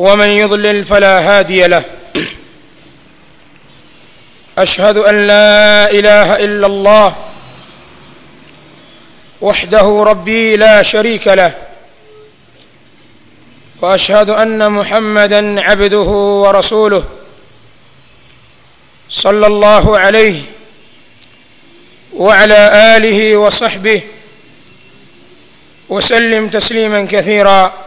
ومن يضلل فلا هادي له. أشهد أن لا إله إلا الله وحده ربي لا شريك له. وأشهد أن محمدا عبده ورسوله صلى الله عليه وعلى آله وصحبه وسلم تسليما كثيرا.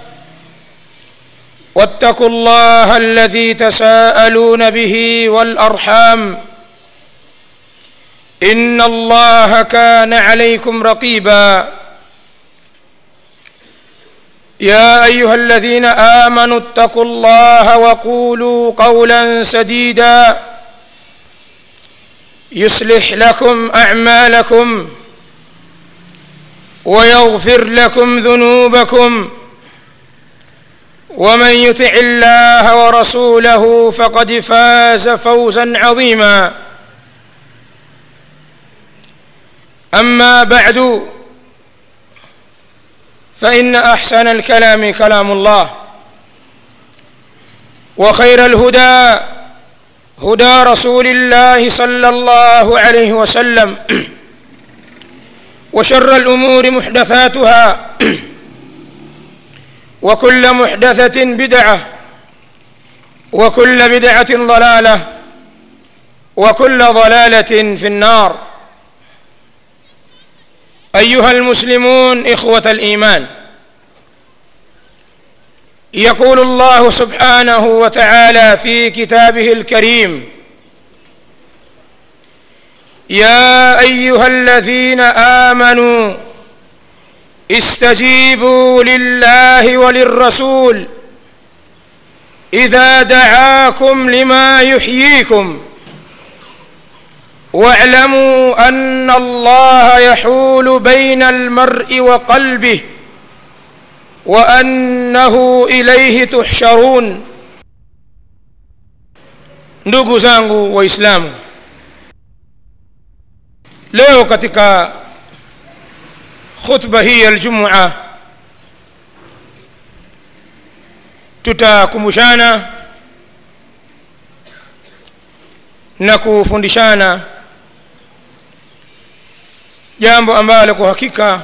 واتقوا الله الذي تساءلون به والأرحام إن الله كان عليكم رقيبا يا أيها الذين آمنوا اتقوا الله وقولوا قولا سديدا يصلح لكم أعمالكم ويغفر لكم ذنوبكم ومن يطع الله ورسوله فقد فاز فوزا عظيما. أما بعد فإن أحسن الكلام كلام الله وخير الهدى هدى رسول الله صلى الله عليه وسلم وشر الأمور محدثاتها وكل محدثة بدعة وكل بدعة ضلالة وكل ضلالة في النار. أيها المسلمون إخوة الإيمان يقول الله سبحانه وتعالى في كتابه الكريم يا أيها الذين آمنوا استجيبوا لله وللرسول إذا دعاكم لما يحييكم واعلموا أن الله يحول بين المرء وقلبه وأنه إليه تحشرون. ndugu zangu waislamu leo katika khutba hii ya aljumua tutakumbushana na kufundishana jambo ambalo kwa hakika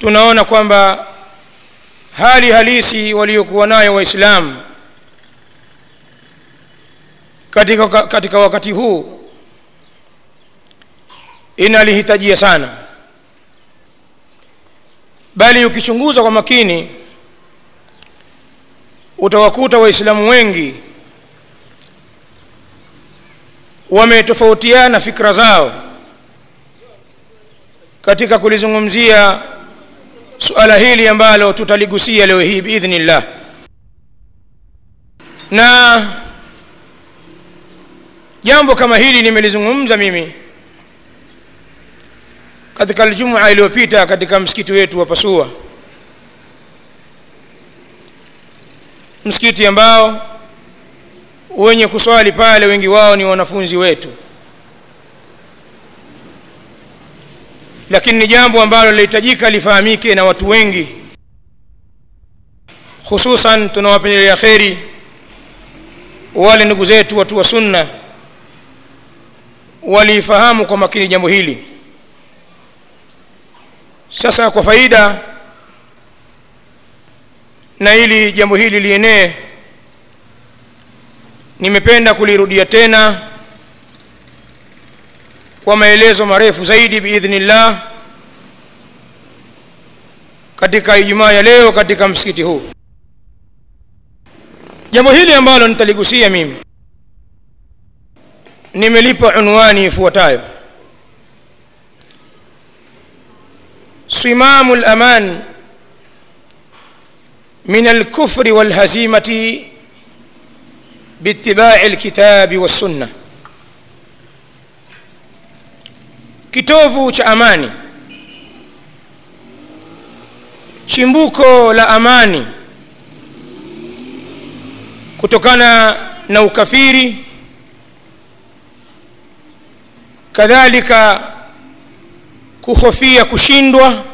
tunaona kwamba hali halisi waliokuwa nayo waislamu katika, katika wakati huu inalihitajia sana. Bali ukichunguza kwa makini utawakuta waislamu wengi wametofautiana fikra zao katika kulizungumzia suala hili ambalo tutaligusia leo hii biidhnillah. Na jambo kama hili nimelizungumza mimi katika aljumua iliyopita katika msikiti wetu wa Pasua, msikiti ambao wenye kuswali pale wengi wao ni wanafunzi wetu, lakini ni jambo ambalo linahitajika lifahamike na watu wengi, hususan tunawapendelea kheri wale ndugu zetu watu wa sunna walifahamu kwa makini jambo hili sasa kwa faida na ili jambo hili lienee nimependa kulirudia tena kwa maelezo marefu zaidi biidhnillah katika ijumaa ya leo katika msikiti huu. Jambo hili ambalo nitaligusia mimi nimelipa unwani ifuatayo simamu laman من الكفر والهزيمة باتباع الكتاب والسنة kitovu cha amani chimbuko la amani kutokana na ukafiri kadhalika kuhofia kushindwa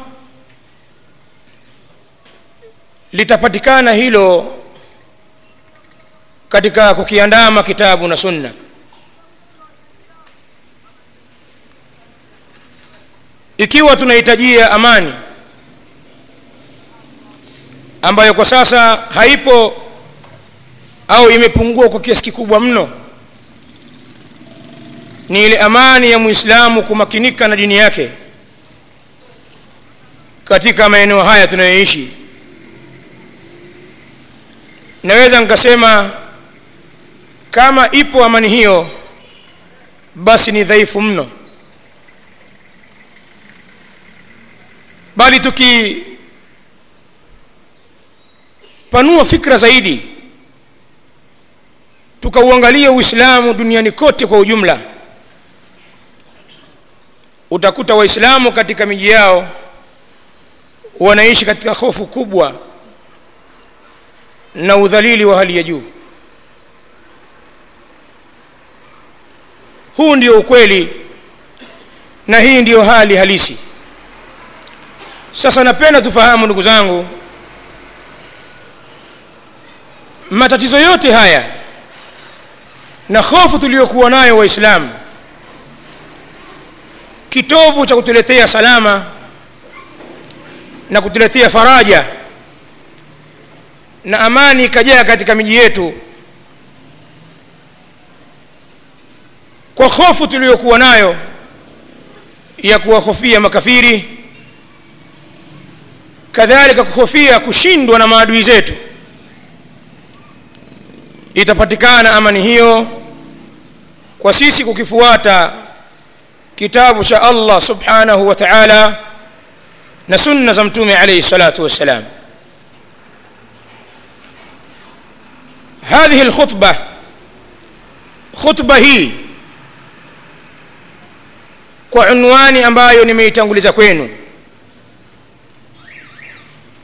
litapatikana hilo katika kukiandama kitabu na sunna. Ikiwa tunahitajia amani ambayo kwa sasa haipo au imepungua kwa kiasi kikubwa mno ni ile amani ya muislamu kumakinika na dini yake katika maeneo haya tunayoishi. Naweza nikasema kama ipo amani hiyo basi ni dhaifu mno. Bali tukipanua fikra zaidi tukauangalia uislamu duniani kote kwa ujumla utakuta waislamu katika miji yao wanaishi katika hofu kubwa na udhalili wa hali ya juu. Huu ndio ukweli na hii ndiyo hali halisi. Sasa napenda tufahamu ndugu zangu matatizo yote haya na hofu tuliyokuwa nayo waislamu kitovu cha kutuletea salama na kutuletea faraja. Na amani ikajaa katika miji yetu. Kwa hofu tuliyokuwa nayo ya kuwahofia makafiri kadhalika kuhofia kushindwa na maadui zetu itapatikana amani hiyo kwa sisi kukifuata kitabu cha Allah subhanahu wa ta'ala na sunna za mtume alayhi salatu wassalam هذه الخطبة خطبة hii kwa unwani ambayo nimeitanguliza kwenu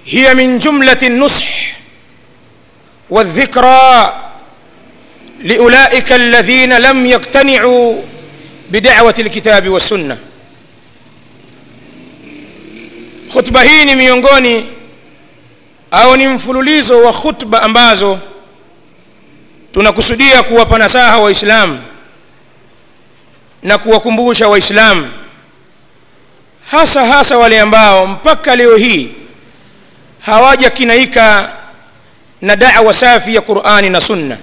هي من جملة النصح والذكرى لأولئك الذين لم يقتنعوا بدعوة الكتاب والسنة khutba hii ni miongoni au ni mfululizo wa khutba ambazo tunakusudia kuwapa nasaha waislamu na kuwakumbusha waislamu hasa hasa wale ambao mpaka leo hii hawajakinaika na da'wa safi ya Qur'ani na Sunna.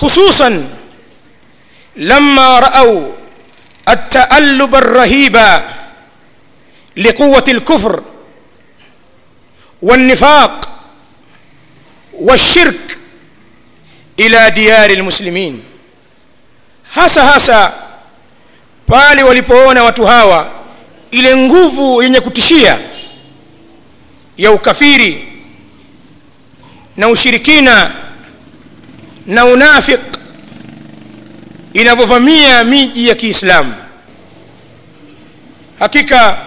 Khususan lamma raau التألب الرهيب لقوة الكفر والنفاق والشرك إلى ديار المسلمين hasa hasa pale walipoona watu hawa ile nguvu yenye kutishia ya ukafiri na ushirikina na unafiq inavyovamia miji ya Kiislamu hakika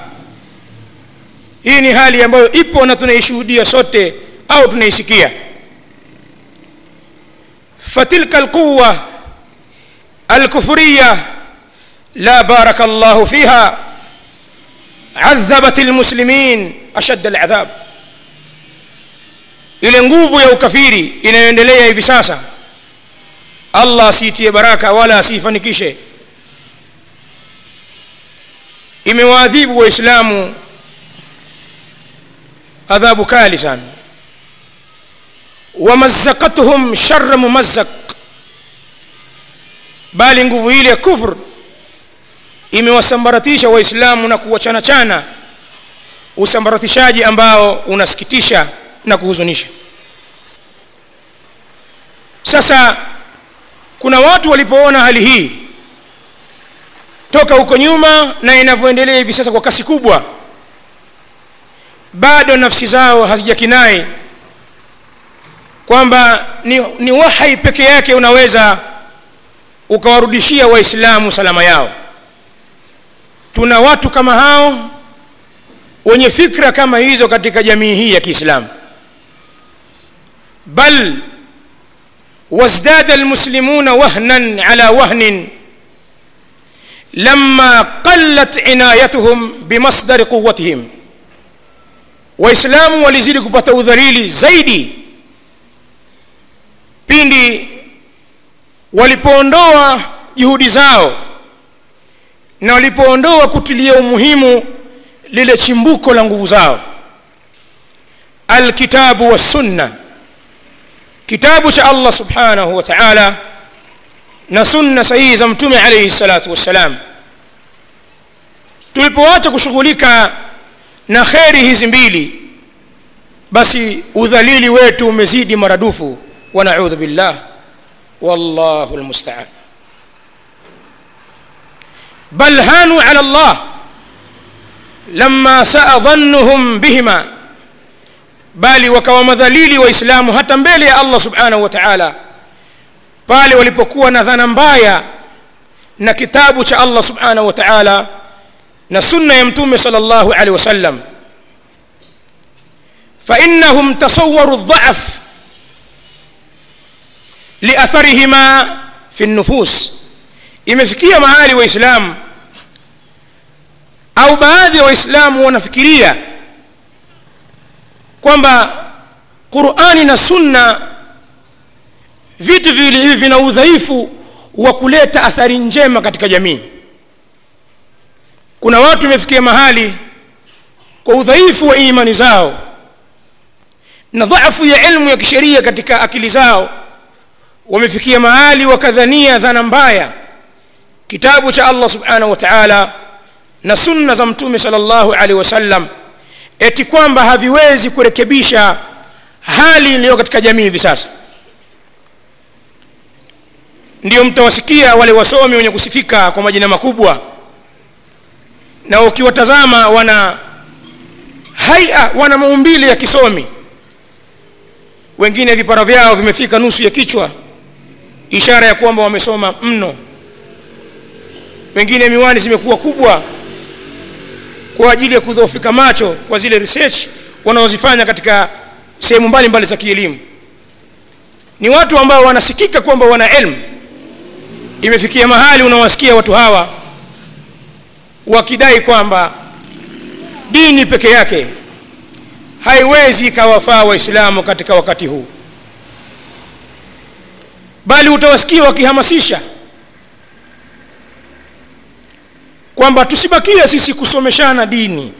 hii ni hali ambayo ipo na tunaishuhudia sote au tunaisikia fatilka alquwa alkufriya la baraka Allah fiha عذبت المسلمين أشد العذاب ile nguvu ya ukafiri inayoendelea hivi sasa Allah asiitie baraka wala asiifanikishe imewaadhibu waislamu adhabu kali sana. Wamazakatuhum shara mumazzaq. Bali nguvu ile ya kufr imewasambaratisha waislamu na kuwachana chana usambaratishaji ambao unasikitisha na kuhuzunisha. Sasa kuna watu walipoona hali hii toka huko nyuma na inavyoendelea hivi sasa kwa kasi kubwa bado nafsi zao hazijakinai kwamba ni, ni wahai peke yake unaweza ukawarudishia waislamu salama yao. Tuna watu kama hao wenye fikra kama hizo katika jamii hii ya kiislamu. Bal وازداد المسلمون وهنا على وهن لما قلت عنايتهم بمصدر قوتهم waislamu walizidi kupata udhalili zaidi pindi walipoondoa juhudi zao na walipoondoa kutilia umuhimu lile chimbuko la nguvu zao alkitabu wassunna kitabu cha allah subhanahu wa taala na sunna sahihi za mtume alaihi salatu wassalam tulipoacha kushughulika na kheri hizi mbili basi udhalili wetu umezidi maradufu wa naudhu billah wallahu lmustaan bal hanu ala llah lama saa dhannuhum bihima bali wakawa madhalili waislamu hata mbele ya allah subhanahu wa taala pale walipokuwa na dhana mbaya na kitabu cha allah subhanahu wa taala na sunna ya mtume sal llahu alehi wasallam fainahum tasawaru ldhaaf liatharihima fi nnufus imefikia mahali waislamu au baadhi ya waislamu wanafikiria kwamba qurani na sunna vitu viwili hivi vina udhaifu wa kuleta athari njema katika jamii. Kuna watu wamefikia mahali kwa udhaifu wa imani zao na dhaafu ya elmu ya kisheria katika akili zao wamefikia mahali wakadhania dhana mbaya kitabu cha allah subhanahu wa taala na sunna za mtume sal llahu alehi wasallam eti kwamba haviwezi kurekebisha hali iliyo katika jamii hivi sasa. Ndiyo mtawasikia wale wasomi wenye kusifika kwa majina makubwa. Na ukiwatazama wana haia wana maumbile ya kisomi. Wengine vipara vyao vimefika nusu ya kichwa ishara ya kwamba wamesoma mno. Wengine miwani zimekuwa kubwa kwa ajili ya kudhoofika macho kwa zile research wanaozifanya katika sehemu mbalimbali za kielimu. Ni watu ambao wanasikika kwamba wana elmu. Imefikia mahali unawasikia watu hawa wakidai kwamba dini peke yake haiwezi ikawafaa waislamu katika wakati huu. Bali utawasikia wakihamasisha kwamba tusibakie sisi kusomeshana dini.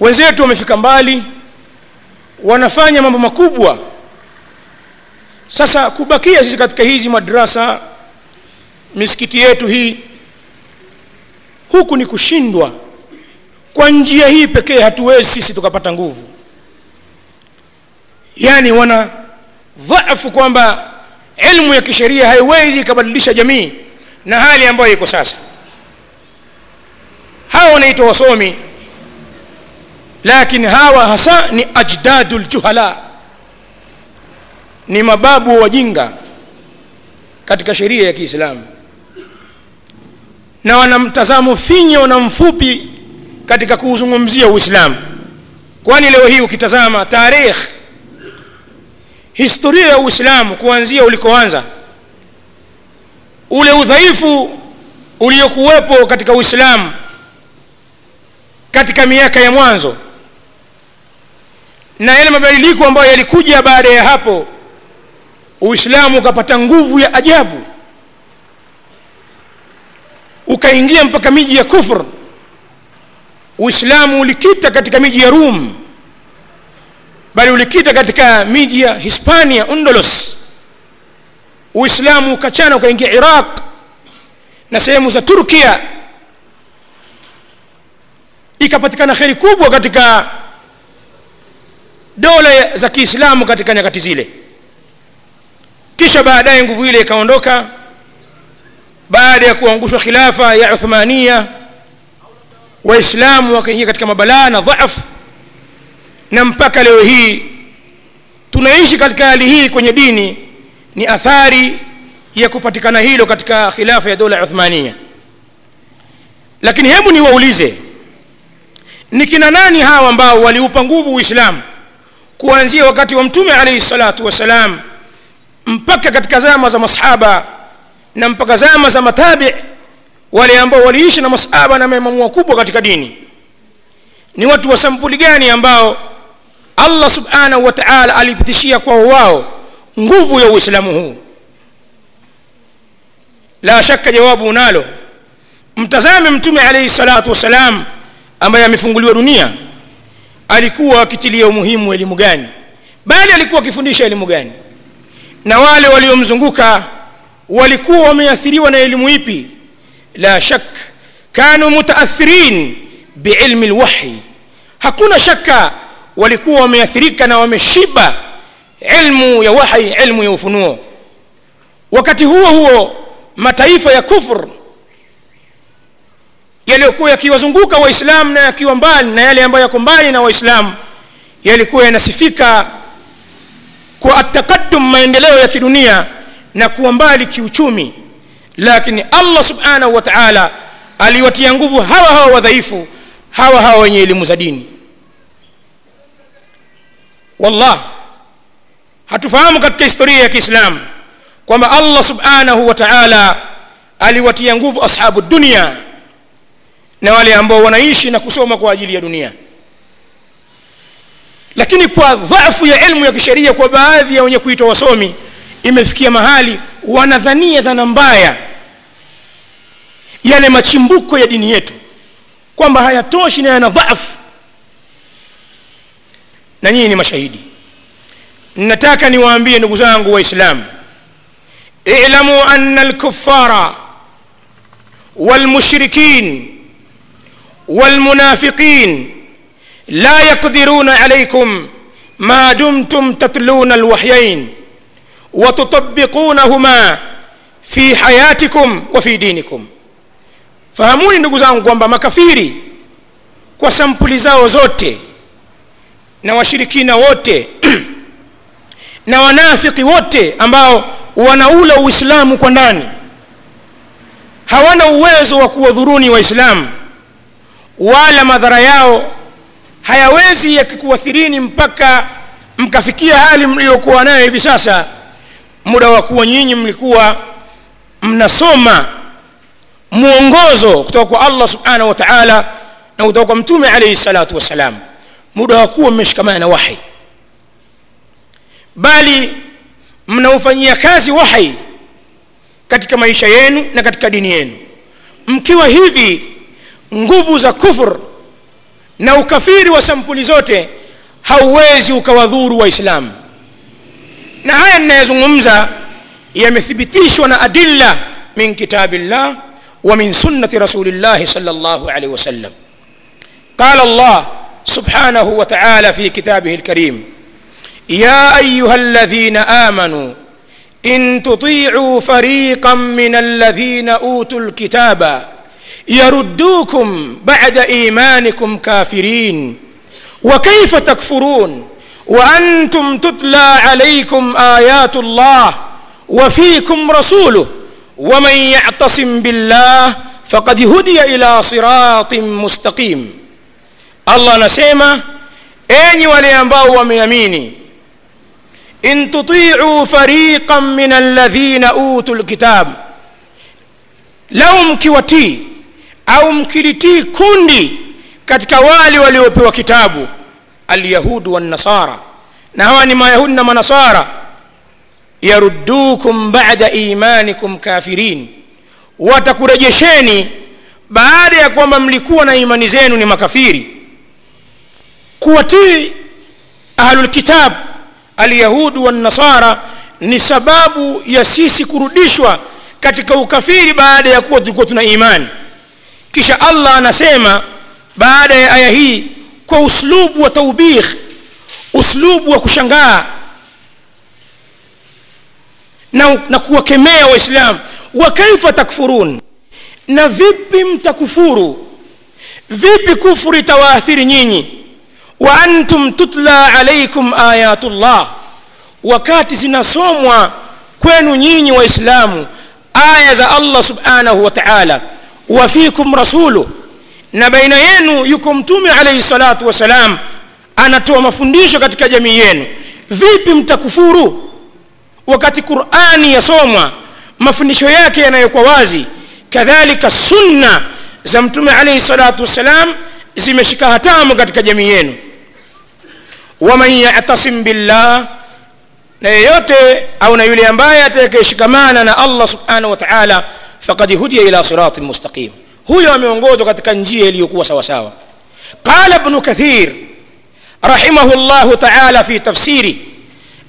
Wenzetu wamefika mbali wanafanya mambo makubwa. Sasa kubakia sisi katika hizi madrasa misikiti yetu hii huku ni kushindwa. Kwa njia hii pekee hatuwezi sisi tukapata nguvu. Yaani wana dhaifu kwamba elmu ya kisheria haiwezi ikabadilisha jamii na hali ambayo iko sasa. Hawa wanaitwa wasomi lakini hawa hasa ni ajdadu ljuhala ni mababu wajinga katika sheria ya kiislamu. Na wana mtazamo finyo na mfupi katika kuuzungumzia uislamu. Kwani leo hii ukitazama tarikh historia ya uislamu kuanzia ulikoanza ule udhaifu uliokuwepo katika uislamu katika miaka ya mwanzo. Na yale mabadiliko ambayo yalikuja baada ya hapo uislamu ukapata nguvu ya ajabu. Ukaingia mpaka miji ya kufr. Uislamu ulikita katika miji ya rum bali ulikita katika miji ya hispania undolos uislamu ukachana ukaingia iraq na sehemu za turkia ikapatikana kheri kubwa katika dola za kiislamu katika nyakati zile. Kisha baadaye nguvu ile ikaondoka baada ya kuangushwa khilafa ya uthmania waislamu wakaingia katika mabalaa na dhaafu na mpaka leo hii tunaishi katika hali hii kwenye dini ni athari ya kupatikana hilo katika khilafa ya dola uthmania lakini hebu niwaulize ni kina nani hawa ambao waliupa nguvu uislamu kuanzia wakati wa mtume alaihi salatu wassalam mpaka katika zama za masahaba na mpaka zama za matabi wale ambao waliishi na masahaba na maimamu wakubwa katika dini? Ni watu wa sampuli gani ambao allah subhanahu wa taala alipitishia kwao wao nguvu ya uislamu huu. La shaka jawabu unalo. Mtazame mtume alaihi salatu wassalam ambaye amefunguliwa dunia. Alikuwa akitilia umuhimu elimu gani? Bali alikuwa akifundisha elimu gani? Na wale waliomzunguka walikuwa wameathiriwa na elimu ipi? La shak kanu mutaathirin biilmi lwahyi hakuna shaka walikuwa wameathirika na wameshiba ilmu ya wahi ilmu ya ufunuo. Wakati huo huo mataifa ya kufr yaliyokuwa yakiwazunguka waislamu na yakiwa mbali na yale ambayo yako mbali na waislamu yalikuwa yanasifika kwa ataqadum maendeleo ya kidunia na kuwa mbali kiuchumi. Lakini allah subhanahu wa taala aliwatia nguvu hawa hawa wadhaifu hawa hawa wenye elimu za dini. Wallah hatufahamu katika historia ya kiislamu kwamba allah subhanahu wa taala aliwatia nguvu ashabu dunia na wale ambao wanaishi na kusoma kwa ajili ya dunia. Lakini kwa dhaifu ya elimu ya kisheria kwa baadhi ya wenye kuitwa wasomi imefikia mahali wanadhania dhana mbaya yale machimbuko ya dini yetu kwamba hayatoshi na yana dhaifu. Na nyinyi ni mashahidi nataka niwaambie ndugu zangu waislamu ilamu anna alkuffara walmushrikin والمنافقين لا يقدرون عليكم ما دمتم تتلون الوحيين وتطبقونهما في حياتكم وفي دينكم fahamuni ndugu zangu kwamba makafiri kwa sampuli zao zote na washirikina wote na wanafiki wote ambao wanaula uislamu kwa ndani. Hawana uwezo wa kuwadhuruni waislamu wala madhara yao hayawezi yakikuathirini mpaka mkafikia hali mliyokuwa nayo hivi sasa. Muda wa kuwa nyinyi mlikuwa mnasoma mwongozo kutoka kwa allah subhanahu wa taala na kutoka kwa mtume alaihi salatu wassalam. Muda wa kuwa mmeshikamana na wahi bali mnaufanyia kazi wahi katika maisha yenu na katika dini yenu mkiwa hivi nguvu za kufur na ukafiri wa sampuli zote hauwezi ukawadhuru waislamu na haya ninayozungumza yamethibitishwa na adilla min kitabillah wa min sunnati rasulillahi sal llah alaihi wasallam qala allah subhanahu wa taala fi kitabihi lkarim يا أيها الذين آمنوا إن تطيعوا فريقا من الذين أوتوا الكتاب يردوكم بعد إيمانكم كافرين. وكيف تكفرون؟ وأنتم تتلى عليكم آيات الله وفيكم رسوله. ومن يعتصم بالله فقد هدي إلى صراط مستقيم. الله نسيما enyi wale ambao wameamini in tutiu fariqan min alladhina utu kitab. Lau mkiwatii au mkilitii kundi katika wale waliopewa kitabu alyahudu wannasara na hawa ni mayahudi na manasara. Yaruddukum bada imanikum kafirin. Watakurejesheni baada ya kwamba mlikuwa na imani zenu ni makafiri. Kuwatii ahlulkitab alyahudu wannasara ni sababu ya sisi kurudishwa katika ukafiri baada ya kuwa tulikuwa tuna imani. Kisha allah anasema baada ya aya hii kwa uslubu wa taubikh uslubu wa kushangaa na, na kuwakemea waislamu wa kaifa takfurun na vipi mtakufuru? Vipi kufuru itawaathiri nyinyi wa antum tutla alaikum ayatullah wakati zinasomwa kwenu nyinyi waislamu aya za allah subhanahu wa taala wa fikum rasuluh na baina yenu yuko mtume alaihi salatu wassalam anatoa mafundisho katika jamii yenu. Vipi mtakufuru? Wakati qurani yasomwa mafundisho yake yanayokuwa wazi kadhalika sunna za mtume alaihi salatu wassalam zimeshika hatamu katika jamii yenu waman yatasim billah na yeyote au na yule ambaye atakayeshikamana na allah subhanahu wa taala faqad hudiya ila siratin mustaqim huyo ameongozwa katika njia iliyokuwa sawasawa qala ibnu kathir rahimahu llahu taala fi tafsiri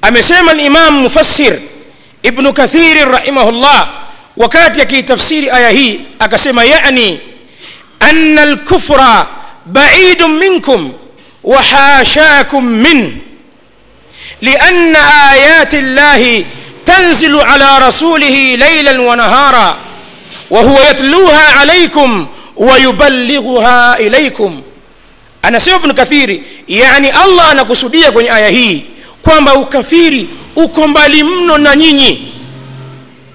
amesema limam mufassir ibnu kathiri rahimahullah wakati akiitafsiri aya hii akasema yani ana lkufra baidun minkum وحاشاكم من لأن آيات الله تنزل على رسوله ليلا ونهارا وهو يتلوها عليكم ويبلغها إليكم. أنا سيب ابن كثير يعني الله أنا قصدية كون آية هي كون باو كثير وكون بالي منو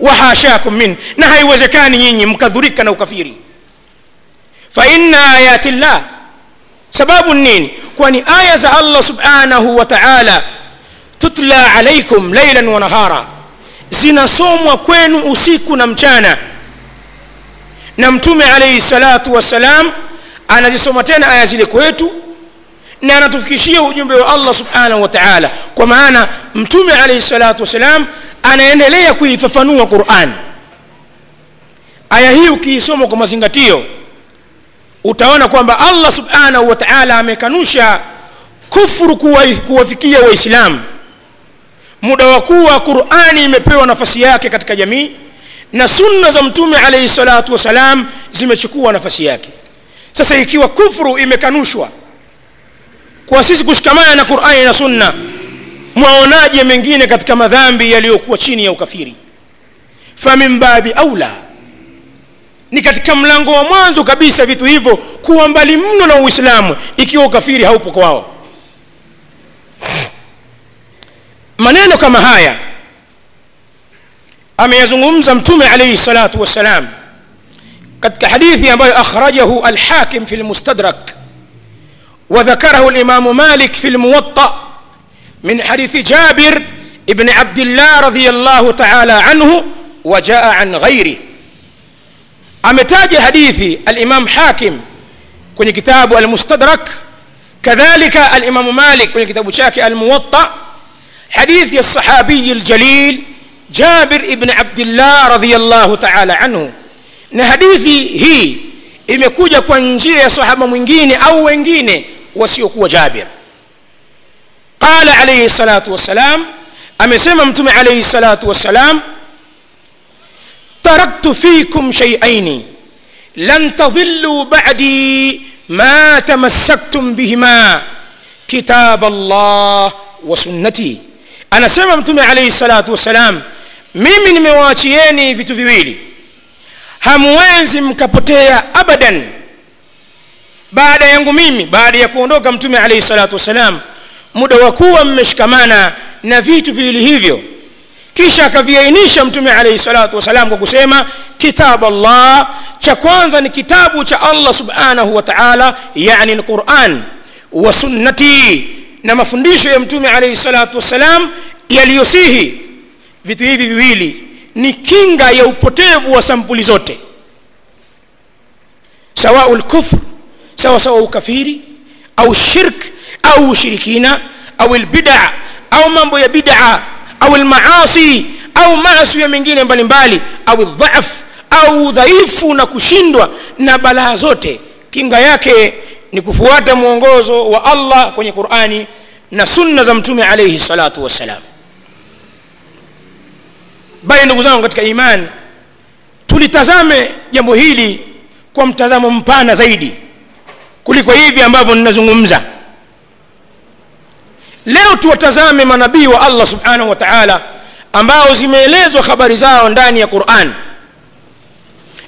وحاشاكم من نهاي وزكاني نيني مكذوريك أنا فإن آيات الله sababu nini? Kwani aya za allah subhanahu wa taala tutla alaikum lailan wa nahara zinasomwa kwenu usiku na mchana. Na mtume alaihi salatu wassalam anazisoma tena aya zile kwetu na anatufikishia ujumbe wa allah subhanahu wa taala. Kwa maana mtume alaihi salatu wassalam anaendelea kuifafanua quran. Aya hii ukiisoma kwa mazingatio utaona kwamba allah subhanahu wa taala amekanusha kufuru kuwafikia waislamu. Muda wa kuwa qurani imepewa nafasi yake katika jamii na sunna za mtume alaihi salatu wassalam zimechukua nafasi yake. Sasa ikiwa kufru imekanushwa kwa sisi kushikamana na qurani na sunna mwaonaje mengine katika madhambi yaliyokuwa chini ya ukafiri? Famin babi aula ni katika mlango wa mwanzo kabisa vitu hivyo kuwa mbali mno na uislamu ikiwa ukafiri haupo kwao maneno kama haya ameyazungumza mtume alaihi salatu wassalam katika hadithi ambayo akhrajahu alhakim fi lmustadrak وذكره الإمام مالك في الموطأ من حديث جابر ابن عبد الله رضي الله تعالى عنه وجاء عن غيره ametaja hadithi alimam hakim kwenye kitabu almustadrak kadhalika alimamu malik kwenye kitabu chake almuwatta hadithi ya sahabiyi ljalil jabir ibn abdillah radiallahu taala anhu na hadithi hii imekuja kwa njia ya sahaba mwingine au wengine wasiokuwa jabir qala alaihi salatu wassalam amesema mtume alaihi salatu wassalam taraktu fikum shay'aini lan tadhillu ba'di ma tamassaktum bihima kitab Allah wa sunnati anasema mtume alayhi salatu wasalam mimi nimewaachieni vitu viwili hamwezi mkapotea abadan baada yangu mimi baada ya kuondoka mtume alayhi salatu wasalam muda wa kuwa mmeshikamana na vitu viwili hivyo kisha akaviainisha mtume alaihi salatu wasalam kwa kusema kitabu allah cha kwanza ni kitabu cha allah subhanahu wa taala yani lquran wa sunnati. Na mafundisho ya mtume alaihi salatu wassalam yaliyosihi vitu hivi viwili ni kinga ya upotevu wa sampuli zote. Sawau lkufr sawa sawa ukafiri au shirk au ushirikina au lbida au mambo ya bid'a au lmaasi au maasi mengine mbalimbali au dhaf au udhaifu na kushindwa na balaa zote. Kinga yake ni kufuata mwongozo wa allah kwenye qurani na sunna za mtume alaihi salatu wassalam. Bali ndugu zangu katika imani tulitazame jambo hili kwa mtazamo mpana zaidi kuliko hivi ambavyo ninazungumza leo tuwatazame manabii wa allah subhanahu wa taala ambao zimeelezwa habari zao ndani ya quran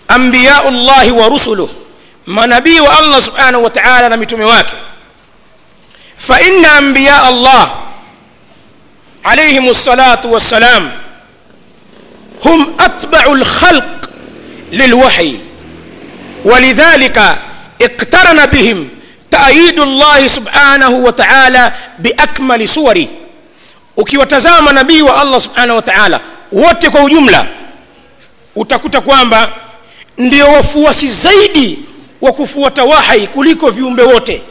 ambiyaullahi wa rusuluh manabii wa allah subhanahu wa taala na mitume wake faina ambiya allah alaihim lsalatu wassalam hum atbau lkhalq lilwahyi ولذلك اقترن بهم taidu llahi subhanahu wa taala biakmali suwari. Ukiwatazama nabii wa allah subhanahu wa taala wote kwa ujumla utakuta kwamba ndio wafuasi zaidi wa kufuata wahai kuliko viumbe wote.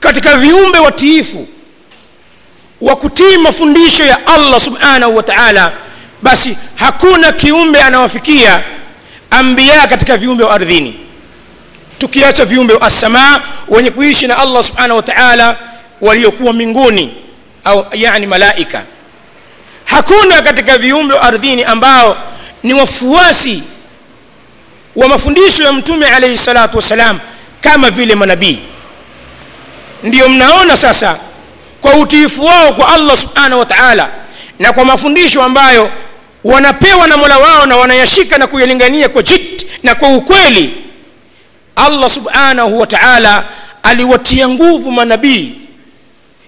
Katika viumbe watiifu wa kutii mafundisho ya allah subhanahu wa taala basi hakuna kiumbe anawafikia ambia katika viumbe wa ardhini tukiacha viumbe wa assamaa wenye kuishi na allah subhanahu wa taala waliokuwa mbinguni au yani malaika. Hakuna katika viumbe ardhini ambao ni wafuasi wa mafundisho ya mtume alaihi salatu wassalam kama vile manabii. Ndiyo mnaona sasa kwa utiifu wao kwa allah subhanahu wa taala na kwa mafundisho ambayo wanapewa na mola wao na wanayashika na kuyalingania kwa jit na kwa ukweli allah subhanahu wa taala aliwatia nguvu manabii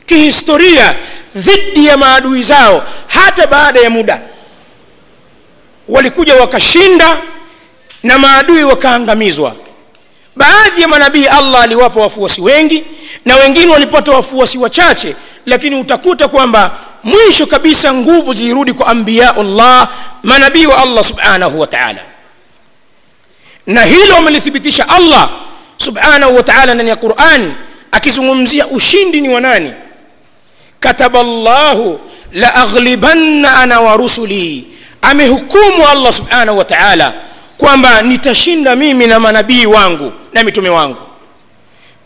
kihistoria dhidi ya maadui zao hata baada ya muda. Walikuja wakashinda na maadui wakaangamizwa. Baadhi ya manabii allah aliwapa wafuasi wengi na wengine walipata wafuasi wachache lakini utakuta kwamba mwisho kabisa nguvu zilirudi kwa ambiyaullah manabii wa allah subhanahu wa taala na hilo amelithibitisha allah subhanahu wa taala ndani ya quran akizungumzia ushindi ni wa nani? Kataba llahu la aghlibanna ana wa rusuli. Amehukumu allah subhanahu wa taala kwamba nitashinda mimi na manabii wangu na mitume wangu.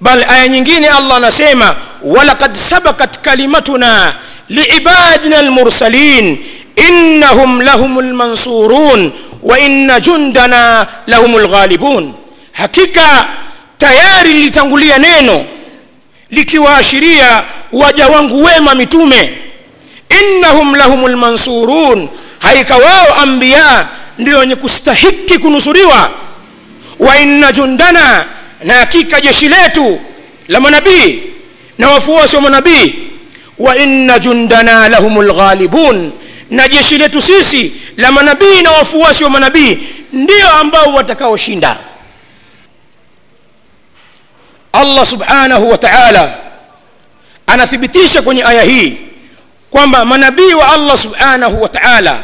Bal aya nyingine allah anasema walaqad sabakat kalimatuna liibadina almursalin innahum lahumul mansurun wa inna jundana lahumul ghalibun. Hakika tayari lilitangulia neno likiwaashiria waja wangu wema mitume. Innahum lahum lmansurun haika wao ambiya ndio wenye kustahiki kunusuriwa wa inna jundana na hakika jeshi letu la manabii na wafuasi wa manabii. Wa inna jundana lahum lghalibun na jeshi letu sisi la manabii na wafuasi wa manabii ndio ambao watakaoshinda. Allah subhanahu wa taala anathibitisha kwenye aya hii kwamba manabii wa allah subhanahu wa taala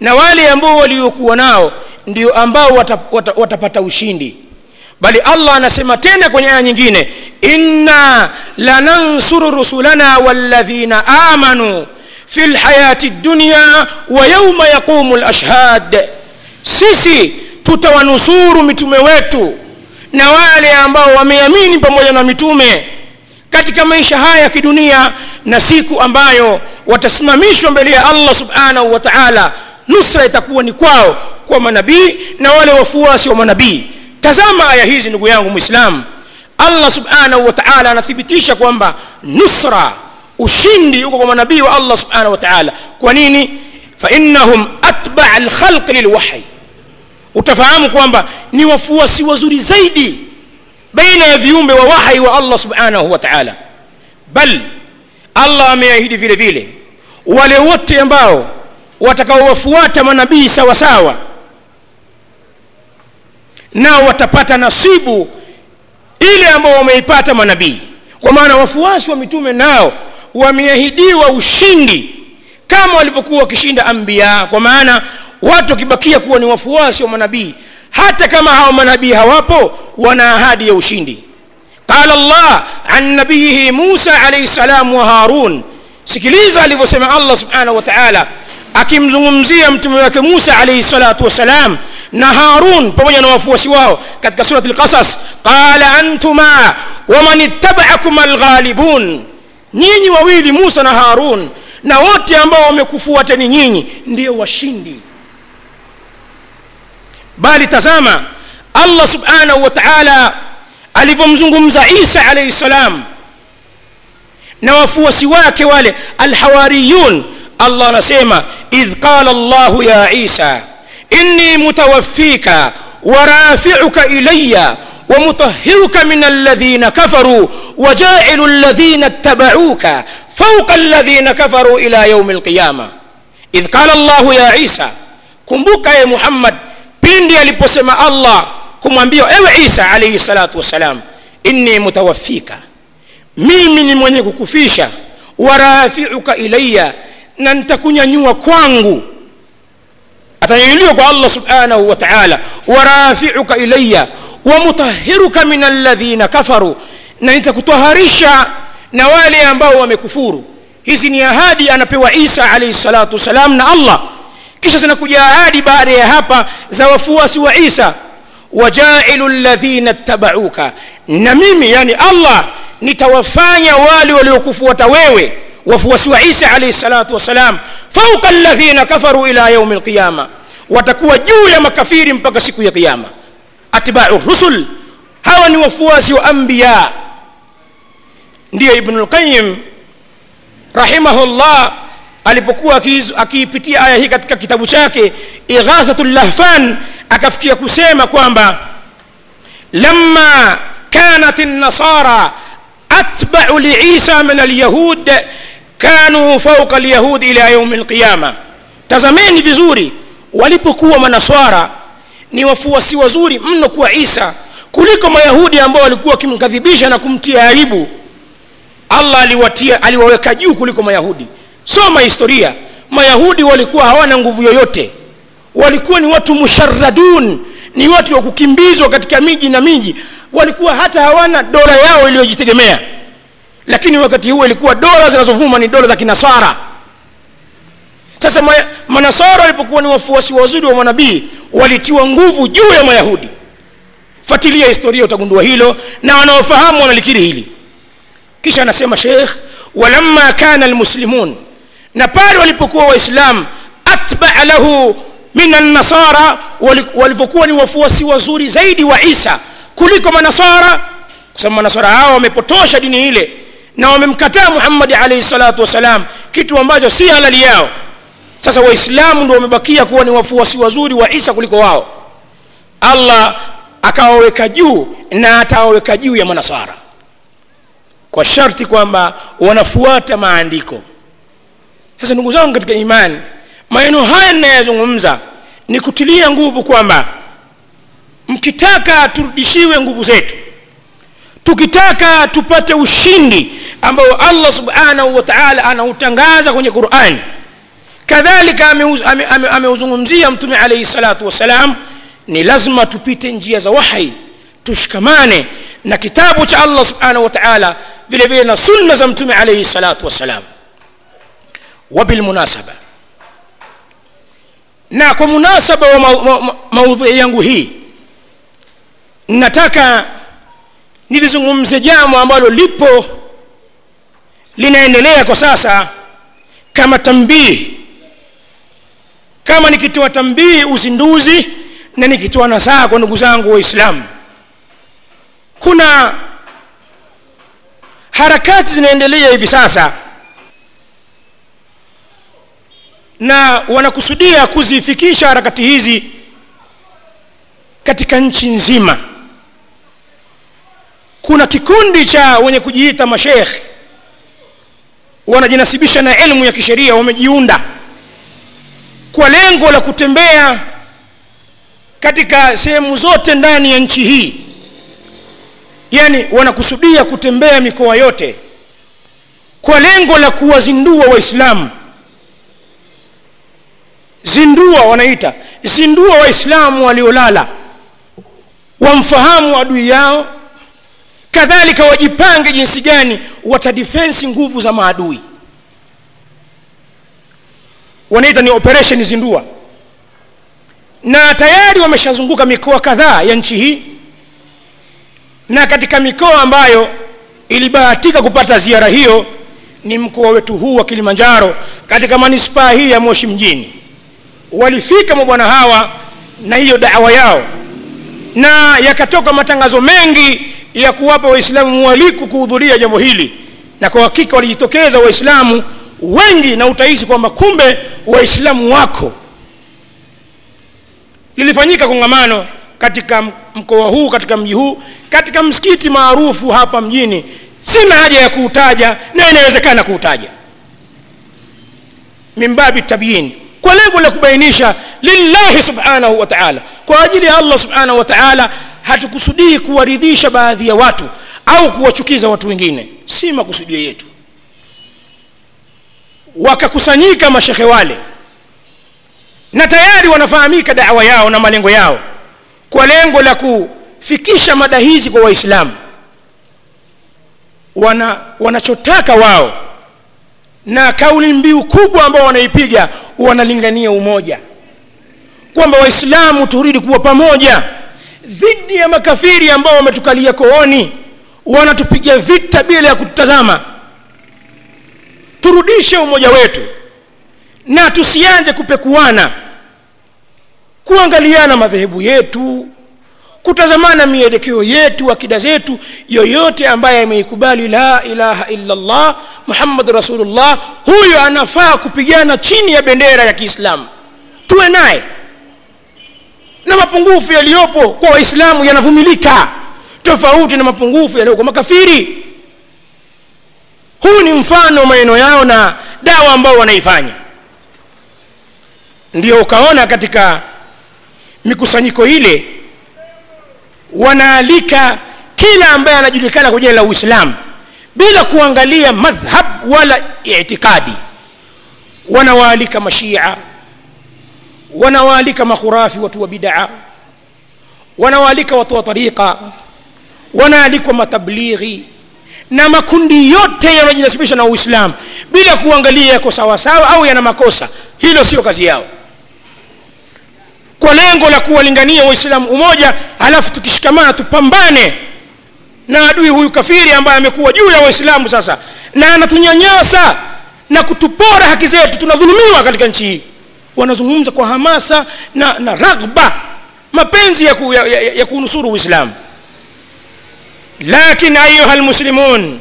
na wale ambao waliokuwa nao ndio ambao watapata wata, wata ushindi. Bali allah anasema tena kwenye aya nyingine inna lanansuru rusulana walladhina amanu fi lhayati dunya wa yauma yaqumu lashhad sisi tutawanusuru mitume wetu na wale ambao wameamini pamoja na mitume katika maisha haya ya kidunia na siku ambayo watasimamishwa mbele ya allah subhanahu wa taala. Nusra itakuwa ni kwao kwa manabii na wale wafuasi wa manabii. Tazama aya hizi ndugu yangu mwislamu allah subhanahu wa taala anathibitisha kwamba nusra ushindi uko kwa manabii wa allah subhanahu wa taala. Kwa nini? Fainnahum atba' lkhalq lilwahyi. Utafahamu kwamba ni wafuasi wazuri zaidi baina ya viumbe wa wahi wa allah subhanahu wa taala. Bal allah ameahidi vile vile wale wote ambao watakaowafuata manabii sawa sawa nao watapata nasibu ile ambao wameipata manabii. Kwa maana wafuasi wa mitume nao wameahidiwa ushindi kama walivyokuwa wakishinda ambiya kwa maana watu wakibakia kuwa ni wafuasi wa manabii hata kama hao manabii hawapo wana ahadi ya ushindi qala llah an nabiyihi musa alaihi salam wa harun sikiliza alivyosema allah subhanahu wa taala akimzungumzia mtume wake musa alaihi salatu wassalam na harun pamoja na wafuasi wao katika surat lqasas qala antuma waman ittabaakum alghalibun nyinyi wawili musa na harun na wote ambao wamekufuateni nyinyi ndio washindi bali tazama allah subhanahu wa taala alivyomzungumza isa alaihi salam na wafuasi wake wale alhawariyun allah anasema idh qala llahu ya isa inni mutawaffika warafiuka ilaya ومطهرك من الذين كفروا وجاعل الذين اتبعوك فوق الذين كفروا إلى يوم القيامة. إذ قال الله يا عيسى كمبوك يا محمد بين بيني لبسم الله كم انبيو ايو عيسى عليه الصلاه والسلام اني متوفيك مين ميمي منيك كفيشا ورافعك الي ننتكن ينوى كوانغو اتنيليك الله سبحانه وتعالى ورافعك الي wamutahiruka min alladhina kafaru na nitakutwaharisha na wale ambao wamekufuru hizi ni ahadi anapewa isa alaihi salatu wassalam na allah kisha zinakuja ahadi baada ya hapa za wafuasi wa isa wajailu ladhina ttabauka na mimi yani allah nitawafanya wale waliokufuata wewe wafuasi wa isa alaihi salatu wassalam fauka ladhina kafaru ila yaumi lqiyama watakuwa juu ya makafiri mpaka siku ya qiyama atbau rusul hawa ni wafuasi wa anbiya ndiyo ibnu lqayim rahimahullah alipokuwa akiipitia aya hii katika kitabu chake ighathatu llahfan akafikia kusema kwamba lama kanat النصارى أتبع لعيسى من اليهود كانوا فوق اليهود إلى يوم القيامة tazameni vizuri walipokuwa manaswara ni wafuasi wazuri mno kwa isa kuliko mayahudi ambao walikuwa wakimkadhibisha na kumtia aibu. Allah aliwatia aliwaweka juu kuliko mayahudi. Soma historia. Mayahudi walikuwa hawana nguvu yoyote. Walikuwa ni watu musharadun ni watu wa kukimbizwa katika miji na miji. Walikuwa hata hawana dola yao iliyojitegemea. Lakini wakati huo ilikuwa dola zinazovuma ni dola za kinasara sasa manasara walipokuwa ni wafuasi wazuri wa manabii walitiwa nguvu juu ya mayahudi. Fuatilia historia utagundua hilo na wanaofahamu wanalikiri hili. Kisha anasema sheikh walamma kana almuslimun na pale walipokuwa waislam atbaa lahu min annasara walivyokuwa ni wafuasi wazuri zaidi wa isa kuliko manasara kwa sababu manasara hao wamepotosha dini ile na wamemkataa muhammadi alaihi salatu wassalam kitu ambacho si halali yao sasa waislamu ndio wamebakia kuwa ni wafuasi wazuri wa isa kuliko wao. Allah akawaweka juu na atawaweka juu ya manasara. Kwa sharti kwamba wanafuata maandiko. Sasa ndugu zangu katika imani maneno haya ninayozungumza ni kutilia nguvu kwamba mkitaka turudishiwe nguvu zetu tukitaka tupate ushindi ambao allah subhanahu wa taala anautangaza kwenye qurani kadhalika ameuzungumzia ame, ame mtume alaihi salatu wassalam ni lazima tupite njia za wahi tushikamane na kitabu cha allah subhanahu wa taala vile vile na sunna za mtume alaihi salatu wassalam. Wabilmunasaba na kwa munasaba wa ma, ma, ma, maudhui yangu hii nataka nilizungumze jambo ambalo lipo linaendelea kwa sasa kama tambii kama nikitoa tambii uzinduzi na nikitoa nasaha kwa ndugu zangu waislamu. Kuna harakati zinaendelea hivi sasa na wanakusudia kuzifikisha harakati hizi katika nchi nzima. Kuna kikundi cha wenye kujiita mashekh wanajinasibisha na elimu ya kisheria wamejiunda kwa lengo la kutembea katika sehemu zote ndani ya nchi hii. Yani wanakusudia kutembea mikoa yote kwa lengo la kuwazindua waislamu. Zindua wanaita zindua waislamu waliolala wamfahamu adui yao kadhalika wajipange jinsi gani watadifensi nguvu za maadui wanaita ni operation zindua. Na tayari wameshazunguka mikoa kadhaa ya nchi hii. Na katika mikoa ambayo ilibahatika kupata ziara hiyo ni mkoa wetu huu wa kilimanjaro katika manispaa hii ya moshi mjini. Walifika mabwana hawa na hiyo dawa yao. Na yakatoka matangazo mengi ya kuwapa waislamu mwaliko kuhudhuria jambo hili. Na kwa hakika walijitokeza waislamu wengi na utahisi kwamba kumbe waislamu wako. Lilifanyika kongamano katika mkoa huu katika mji huu katika msikiti maarufu hapa mjini. Sina haja ya kuutaja na inawezekana kuutaja. Mimbabi tabyin kwa lengo la kubainisha lillahi subhanahu wa taala. Kwa ajili ya allah subhanahu wa taala hatukusudii kuwaridhisha baadhi ya watu au kuwachukiza watu wengine. Si makusudio yetu wakakusanyika mashekhe wale na tayari wanafahamika dawa yao na malengo yao kwa lengo la kufikisha mada hizi kwa waislamu. Wana wanachotaka wao na kauli mbiu kubwa ambao wanaipiga wanalingania umoja kwamba waislamu turudi kuwa pamoja dhidi ya makafiri ambao wametukalia kooni wanatupiga vita bila ya kututazama turudishe umoja wetu na tusianze kupekuana kuangaliana madhehebu yetu kutazamana mielekeo yetu akida zetu yoyote ambaye ameikubali la ilaha illa muhammadu muhammad rasulullah huyo anafaa kupigana chini ya bendera ya kiislamu. Tuwe naye. Na mapungufu yaliyopo kwa waislamu yanavumilika tofauti na mapungufu yaliyo kwa makafiri huu ni mfano maneno yao na dawa ambao wanaifanya. Ndio ukaona katika mikusanyiko ile wanaalika kila ambaye anajulikana kwa jina la uislamu bila kuangalia madhhab wala itikadi wanawaalika mashia wanawaalika makhurafi watu wa bidaa wanawaalika watu wa tariqa wanaalikwa matablighi na makundi yote yanayojinasibisha na uislamu bila kuangalia yako sawasawa au yana makosa. Hilo sio kazi yao. Kwa lengo la kuwalingania waislamu umoja alafu tukishikamana tupambane na adui huyu kafiri ambaye amekuwa juu ya waislamu sasa na anatunyanyasa na kutupora haki zetu. Tunadhulumiwa katika nchi hii. Wanazungumza kwa hamasa na, na raghba mapenzi ya, ku, ya, ya, ya kuunusuru uislamu lakin ayuha lmuslimun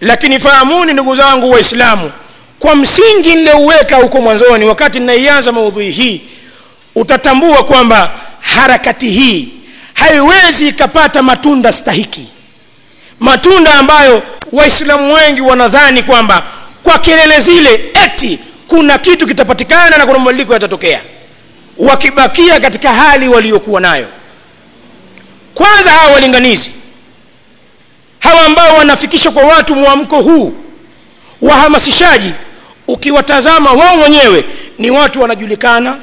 lakini fahamuni ndugu zangu waislamu kwa msingi niliouweka huko mwanzoni wakati ninaianza maudhui hii utatambua kwamba harakati hii haiwezi ikapata matunda stahiki. Matunda ambayo waislamu wengi wanadhani kwamba kwa kelele zile eti kuna kitu kitapatikana na kuna mabadiliko yatatokea. Wakibakia katika hali waliokuwa nayo. Kwanza hawa walinganizi hawa ambao wanafikisha kwa watu mwamko huu wahamasishaji ukiwatazama wao wenyewe ni watu wanajulikana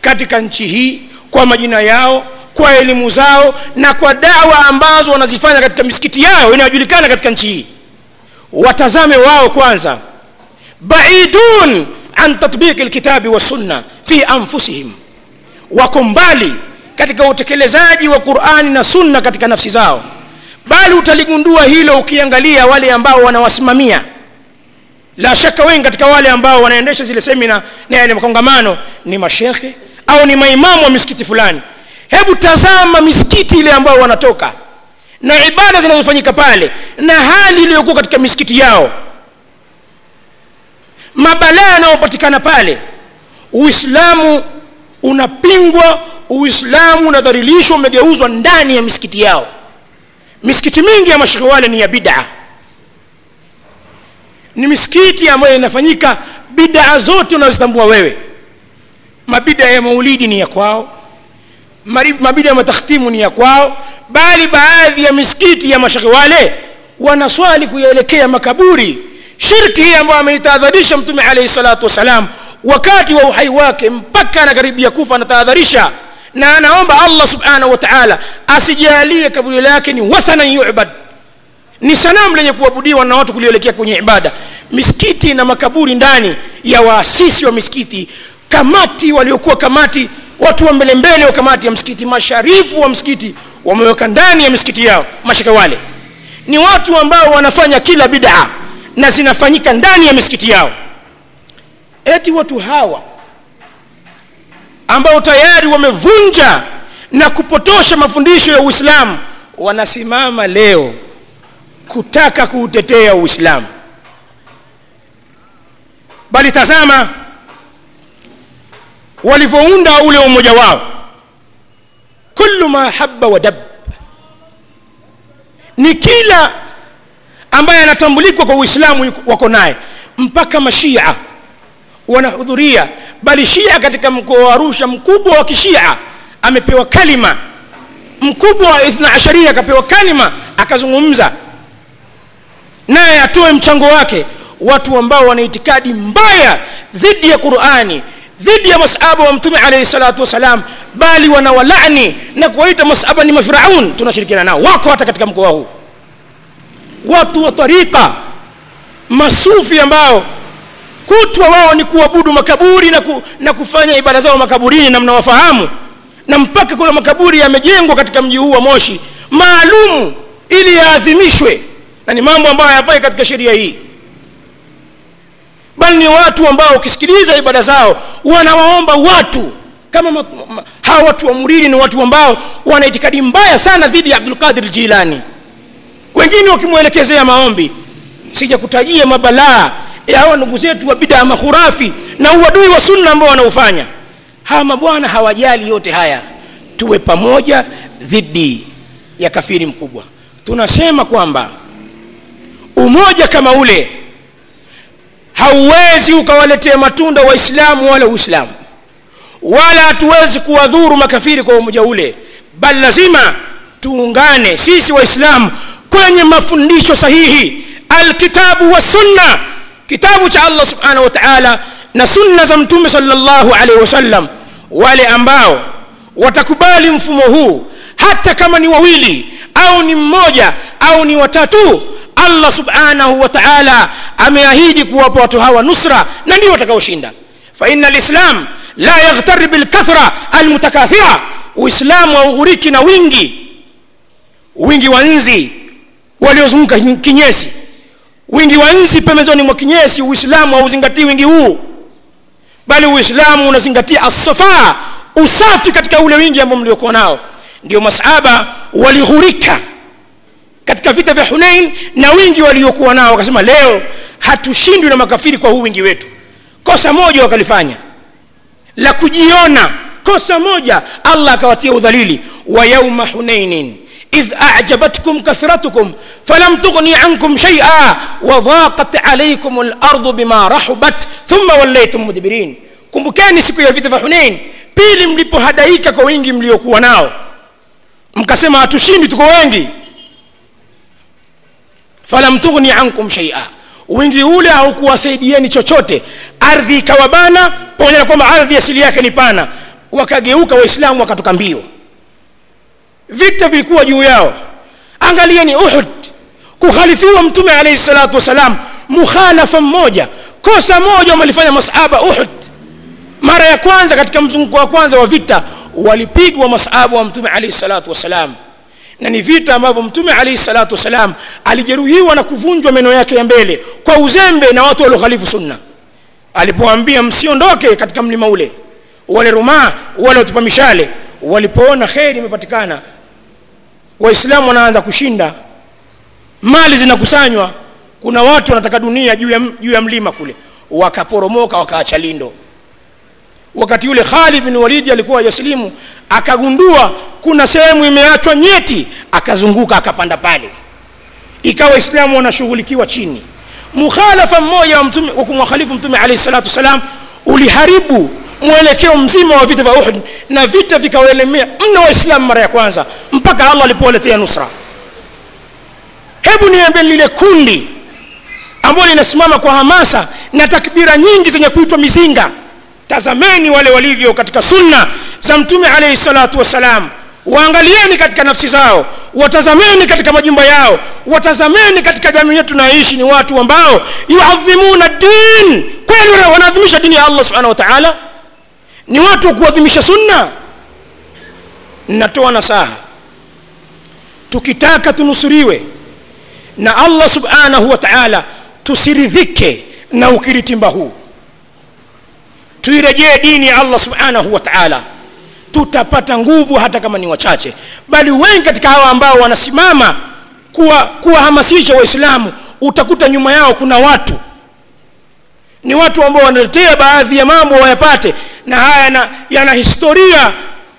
katika nchi hii kwa majina yao kwa elimu zao na kwa dawa ambazo wanazifanya katika misikiti yao inayojulikana katika nchi hii. Watazame wao kwanza. Baidun an tatbiqi lkitabi wassunna fi anfusihim. Wako mbali katika utekelezaji wa qurani na sunna katika nafsi zao bali utaligundua hilo ukiangalia wale ambao wanawasimamia. La shaka wengi katika wale ambao wanaendesha zile semina na yale makongamano ni mashekhe au ni maimamu wa misikiti fulani. Hebu tazama misikiti ile ambao wanatoka na ibada zinazofanyika pale na hali iliyokuwa katika misikiti yao. Mabalaa yanayopatikana pale uislamu unapingwa uislamu unadharilishwa umegeuzwa ndani ya misikiti yao misikiti mingi ya mashekhe wale ni ya bidaa ni misikiti ambayo inafanyika bidaa zote unazitambua wewe. Mabida ya maulidi ni ya kwao. Mabida ya matakhtimu ni ya kwao. Bali baadhi ya misikiti ya mashekhe wale wanaswali kuyaelekea makaburi. Shirki hii ambayo ameitahadharisha mtume alaihi salatu wassalam wakati wa uhai wake mpaka anakaribia kufa anatahadharisha na anaomba allah subhanahu wa taala asijalie kaburi lake ni wathanan yubad. Ni sanamu lenye kuabudiwa na watu kulielekea kwenye ibada. Misikiti na makaburi ndani ya waasisi wa misikiti kamati waliokuwa kamati watu wa mbele mbele wa kamati ya msikiti masharifu wa msikiti wameweka ndani ya misikiti yao mashaka wale. Ni watu ambao wanafanya kila bidaa na zinafanyika ndani ya misikiti yao. Eti watu hawa ambao tayari wamevunja na kupotosha mafundisho ya uislamu wanasimama leo kutaka kuutetea uislamu. Bali tazama walivyounda ule umoja wao. Kullu ma habba wa dab. Ni kila ambaye anatambulikwa kwa uislamu wako naye mpaka mashia wanahudhuria bali shia katika mkoa wa arusha mkubwa wa kishia amepewa kalima. Mkubwa wa ithna asharia akapewa kalima akazungumza. Naye atoe mchango wake. Watu ambao wana itikadi mbaya dhidi ya qurani dhidi ya masaba wa mtume alayhi salatu wassalam bali wanawalani na kuwaita masaba ni mafiraun tunashirikiana nao. Wako hata katika mkoa huu. Watu wa tarika masufi ambao kutwa wao ni kuabudu makaburi na, ku, na kufanya ibada zao makaburini na mnawafahamu. Na mpaka kuna makaburi yamejengwa katika mji huu wa moshi maalumu ili yaadhimishwe. Na ni mambo ambayo hayafai katika sheria hii. Bali ni watu ambao ukisikiliza ibada zao wanawaomba watu. Kama ma, ma, hawa watu wa muridi ni watu ambao wana itikadi mbaya sana dhidi ya abdulqadir jilani. Wengine wakimwelekezea maombi sijakutajia mabalaa ya hawa ndugu zetu wa bidaa makhurafi na uadui wa sunna ambao wanaofanya hawa mabwana hawajali yote haya. Tuwe pamoja dhidi ya kafiri mkubwa. Tunasema kwamba umoja kama ule hauwezi ukawaletea matunda waislamu wala uislamu wala hatuwezi kuwadhuru makafiri kwa umoja ule bali lazima tuungane sisi waislamu kwenye mafundisho sahihi alkitabu wa sunna kitabu cha allah subhanahu wa taala na sunna za mtume sallallahu alaihi wasallam wale ambao watakubali mfumo huu hata kama ni wawili au ni mmoja au ni watatu allah subhanahu wa taala ameahidi kuwapa watu hawa nusra na ndio watakaoshinda. Faina lislam la yaghtari bilkathra almutakathira uislamu haughuriki na wingi wingi wa nzi waliozunguka kinyesi wingi wa nchi pembezoni mwa kinyesi uislamu hauzingatii wingi huu. Bali uislamu unazingatia asafa usafi katika ule wingi ambao mliokuwa nao. Ndio masahaba walighurika katika vita vya hunain na wingi waliokuwa nao. Wakasema leo hatushindwi na makafiri kwa huu wingi wetu. Kosa moja wakalifanya. La kujiona. Kosa moja allah akawatia udhalili. Wa yauma hunainin إذ أعجبتكم كثرتكم فلم تغني عنكم شيئا وضاقت عليكم الأرض بما رحبت ثم وليتم مدبرين kumbukeni siku ya vita vya hunein pili mlipohadaika kwa wingi mliokuwa nao mkasema hatushindi tuko wengi falam tughni ankum shaia wingi ule haukuwasaidieni chochote ardhi ikawabana pamoja na kwamba ardhi asili yake ni pana wakageuka waislamu wakatoka mbio vita vilikuwa juu yao. Angalieni uhud. Kukhalifiwa mtume alayhi salatu wasalam mukhalafa mmoja kosa moja wamelifanya masahaba uhud. Mara ya kwanza katika mzunguko wa kwanza wa vita walipigwa masahaba wa mtume alayhi salatu wasalam. Na ni vita ambavyo mtume alayhi salatu wasalam alijeruhiwa na kuvunjwa meno yake ya mbele kwa uzembe na watu waliokhalifu sunna. Alipoambia msiondoke katika mlima ule. Wale rumaa wale watupa mishale walipoona kheri imepatikana waislamu wanaanza kushinda. Mali zinakusanywa. Kuna watu wanataka dunia juu ya, mlima kule. Wakaporomoka wakaacha lindo. Wakati yule khalid bin walidi alikuwa yaslimu akagundua kuna sehemu imeachwa nyeti akazunguka akapanda pale. Ikawa waislamu wanashughulikiwa chini. Mukhalafa mmoja wa kumwakhalifu mtume alayhi salatu wasalam uliharibu mwelekeo mzima wa vita vya uhud na vita vikawaelemea mno waislamu mara ya kwanza mpaka allah alipowaletea nusra. Hebu niambie lile kundi ambalo linasimama kwa hamasa na takbira nyingi zenye kuitwa mizinga. Tazameni wale walivyo katika sunna za mtume alayhi salatu wassalam. Waangalieni katika nafsi zao watazameni katika majumba yao watazameni katika jamii yetu tunaishi ni watu ambao yuadhimuna din kweli wanaadhimisha dini ya allah subhanahu wa taala ni watu wa kuadhimisha sunna. Natoa nasaha. Tukitaka tunusuriwe na allah subhanahu wa taala tusiridhike na ukiritimba huu. Tuirejee dini ya allah subhanahu wa taala. Tutapata nguvu hata kama ni wachache. Bali wengi katika hawa ambao wanasimama kuwa kuwahamasisha waislamu utakuta nyuma yao kuna watu ni watu ambao wanaletea baadhi ya mambo wayapate. Na haya yana, yana historia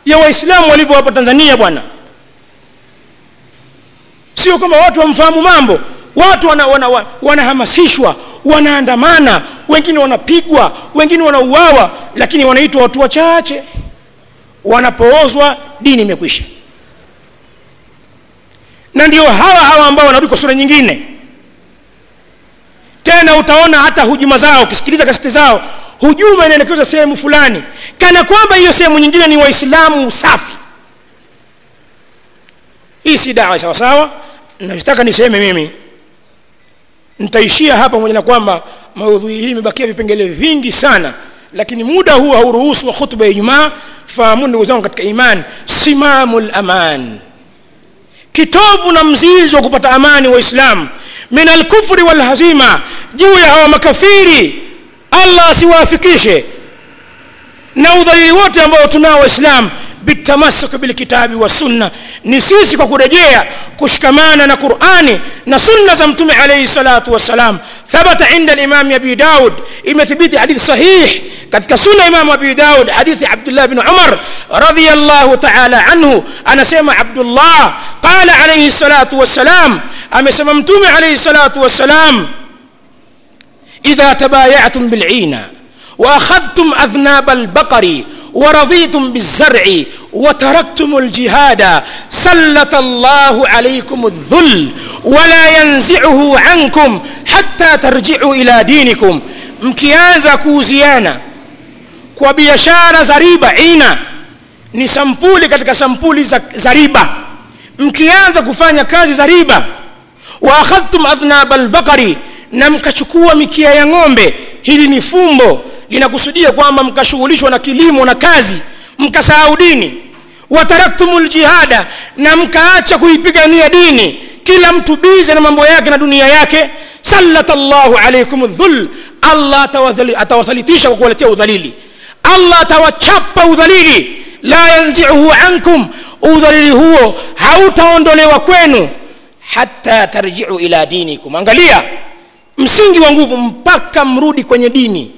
ya waislamu walivyo hapa tanzania bwana. Sio kama watu wamfahamu mambo. Watu wanahamasishwa wana, wana, wana wanaandamana wengine wanapigwa wengine wanauawa lakini wanaitwa watu wachache. Wanapoozwa dini imekwisha. Na ndio hawa hawa ambao wanarudi kwa sura nyingine tena utaona hata hujuma zao ukisikiliza kaseti zao hujuma inaelekezwa sehemu fulani. Kana kwamba hiyo sehemu nyingine ni waislamu safi. Hii si dawa sawasawa nachotaka niseme mimi nitaishia hapa pamoja na kwamba maudhui hii imebakia vipengele vingi sana lakini muda huu hauruhusu wa khutba ya ijumaa. Fahamuni ndugu zangu katika iman simamu laman kitovu na mzizi wa kupata amani waislamu min alkufri walhazima juu ya hawa makafiri allah asiwaafikishe na udhalili wote ambao tunao waislamu bitamasuk bilkitabi wassunna ni sisi kwa kurejea kushikamana na qurani na sunna za mtume alaihi salatu wassalam thabata inda limami abi daud imethibiti hadithi sahih katika sunna imamu abi daud hadithi abdullah bn umar radiallahu taala anhu anasema abdullah qala alaihi salatu wassalam amesema mtume alaihi salatu wassalam idha tabayatum bilina واخذتم اذناب البقر ورضيتم بالزرع وتركتم الجهاد سلط الله عليكم الذل ولا ينزعه عنكم حتى ترجعوا إلى دينكم mkianza kuuziana kwa biashara za riba ina ni sampuli katika sampuli za, za riba mkianza kufanya kazi za riba wa akhadhtum adhnaba albaqari na mkachukua mikia ya ng'ombe hili ni fumbo linakusudia kwamba mkashughulishwa na kilimo na kazi mkasahau dini wataraktumu ljihada na mkaacha kuipigania dini. Kila mtu bize na mambo yake na dunia yake. Sallata llahu alaikum dhul allah atawathalitisha kwa kuwaletea udhalili. Allah atawachapa udhalili. La yanziuhu ankum. Udhalili huo hautaondolewa kwenu. Hata tarjiu ila dinikum. Angalia msingi wa nguvu mpaka mrudi kwenye dini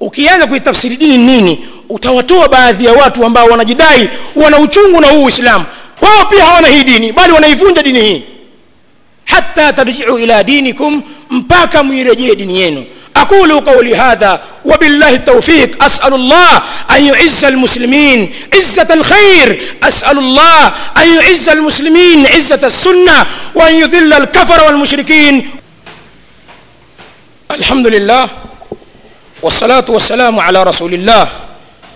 ukianza kuitafsiri dini nini utawatoa baadhi ya watu ambao wanajidai wana uchungu na huu uislamu wao pia hawana hii dini bali wanaivunja dini hii hata tarjiu ila dinikum mpaka muirejee dini yenu أقول قولي هذا وبالله التوفيق أسأل الله أن يعز المسلمين عزة الخير أسأل الله أن يعز المسلمين عزة السنة وأن يذل الكفر والمشركين الحمد لله والصلاة والسلام على رسول الله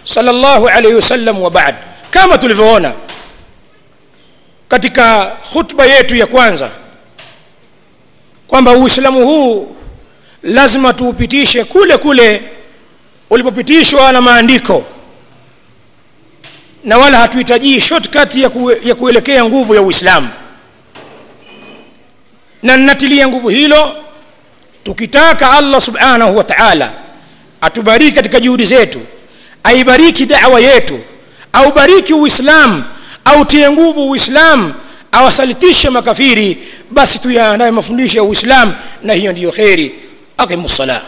صلى الله عليه وسلم وبعد كما tulivyoona katika khutba yetu ya kwanza kwamba uislamu huu lazima tuupitishe kule kule ulipopitishwa na maandiko na wala hatuhitajii shortcut ya, kue, ya kuelekea nguvu ya uislamu na ninatilia nguvu hilo tukitaka allah subhanahu wa taala atubariki katika juhudi zetu aibariki dawa yetu aubariki uislamu autie nguvu uislamu awasalitishe makafiri basi tuyaandaye mafundisho ya uislamu na hiyo ndiyo kheri. Aqimu salah